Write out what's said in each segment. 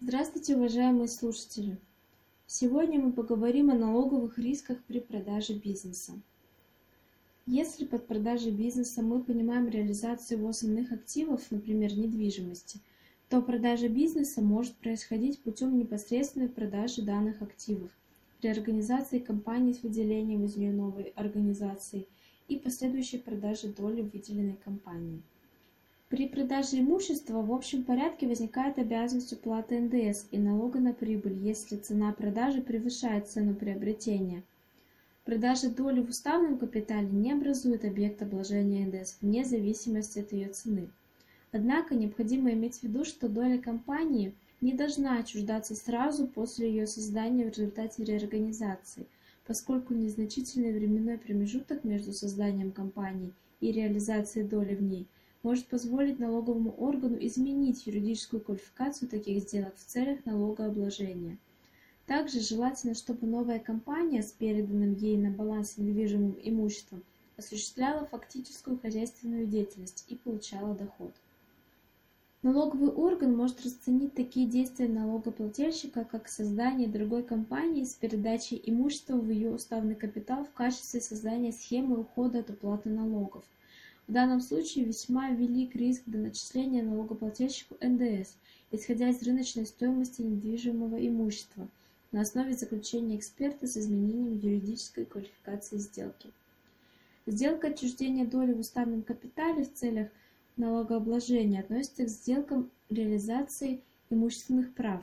Здравствуйте, уважаемые слушатели! Сегодня мы поговорим о налоговых рисках при продаже бизнеса. Если под продажей бизнеса мы понимаем реализацию его основных активов, например, недвижимости, то продажа бизнеса может происходить путем непосредственной продажи данных активов, реорганизации компании с выделением из нее новой организации и последующей продажи доли выделенной компании. При продаже имущества в общем порядке возникает обязанность уплаты НДС и налога на прибыль, если цена продажи превышает цену приобретения. Продажа доли в уставном капитале не образует объект обложения НДС вне зависимости от ее цены. Однако необходимо иметь в виду, что доля компании не должна отчуждаться сразу после ее создания в результате реорганизации, поскольку незначительный временной промежуток между созданием компании и реализацией доли в ней – может позволить налоговому органу изменить юридическую квалификацию таких сделок в целях налогообложения. Также желательно, чтобы новая компания с переданным ей на баланс недвижимым имуществом осуществляла фактическую хозяйственную деятельность и получала доход. Налоговый орган может расценить такие действия налогоплательщика, как создание другой компании с передачей имущества в ее уставный капитал в качестве создания схемы ухода от уплаты налогов – в данном случае весьма велик риск до начисления налогоплательщику НДС, исходя из рыночной стоимости недвижимого имущества, на основе заключения эксперта с изменением юридической квалификации сделки. Сделка отчуждения доли в уставном капитале в целях налогообложения относится к сделкам реализации имущественных прав.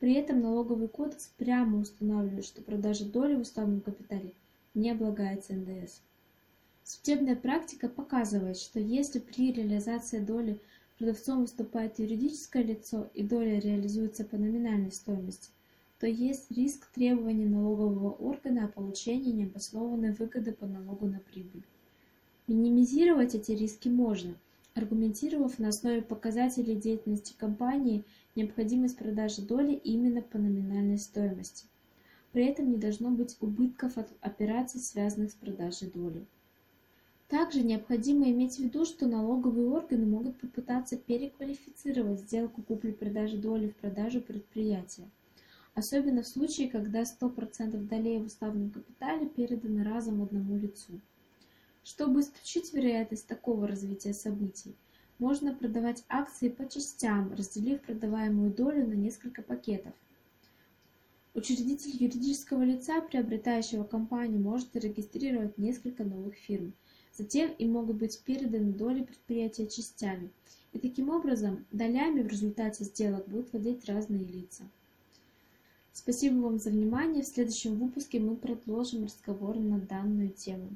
При этом налоговый кодекс прямо устанавливает, что продажа доли в уставном капитале не облагается НДС. Судебная практика показывает, что если при реализации доли продавцом выступает юридическое лицо и доля реализуется по номинальной стоимости, то есть риск требования налогового органа о получении необоснованной выгоды по налогу на прибыль. Минимизировать эти риски можно, аргументировав на основе показателей деятельности компании необходимость продажи доли именно по номинальной стоимости. При этом не должно быть убытков от операций, связанных с продажей доли. Также необходимо иметь в виду, что налоговые органы могут попытаться переквалифицировать сделку купли-продажи доли в продажу предприятия, особенно в случае, когда 100% долей в уставном капитале переданы разом одному лицу. Чтобы исключить вероятность такого развития событий, можно продавать акции по частям, разделив продаваемую долю на несколько пакетов. Учредитель юридического лица, приобретающего компанию, может зарегистрировать несколько новых фирм – Затем им могут быть переданы доли предприятия частями, и таким образом долями в результате сделок будут владеть разные лица. Спасибо вам за внимание. В следующем выпуске мы продолжим разговор на данную тему.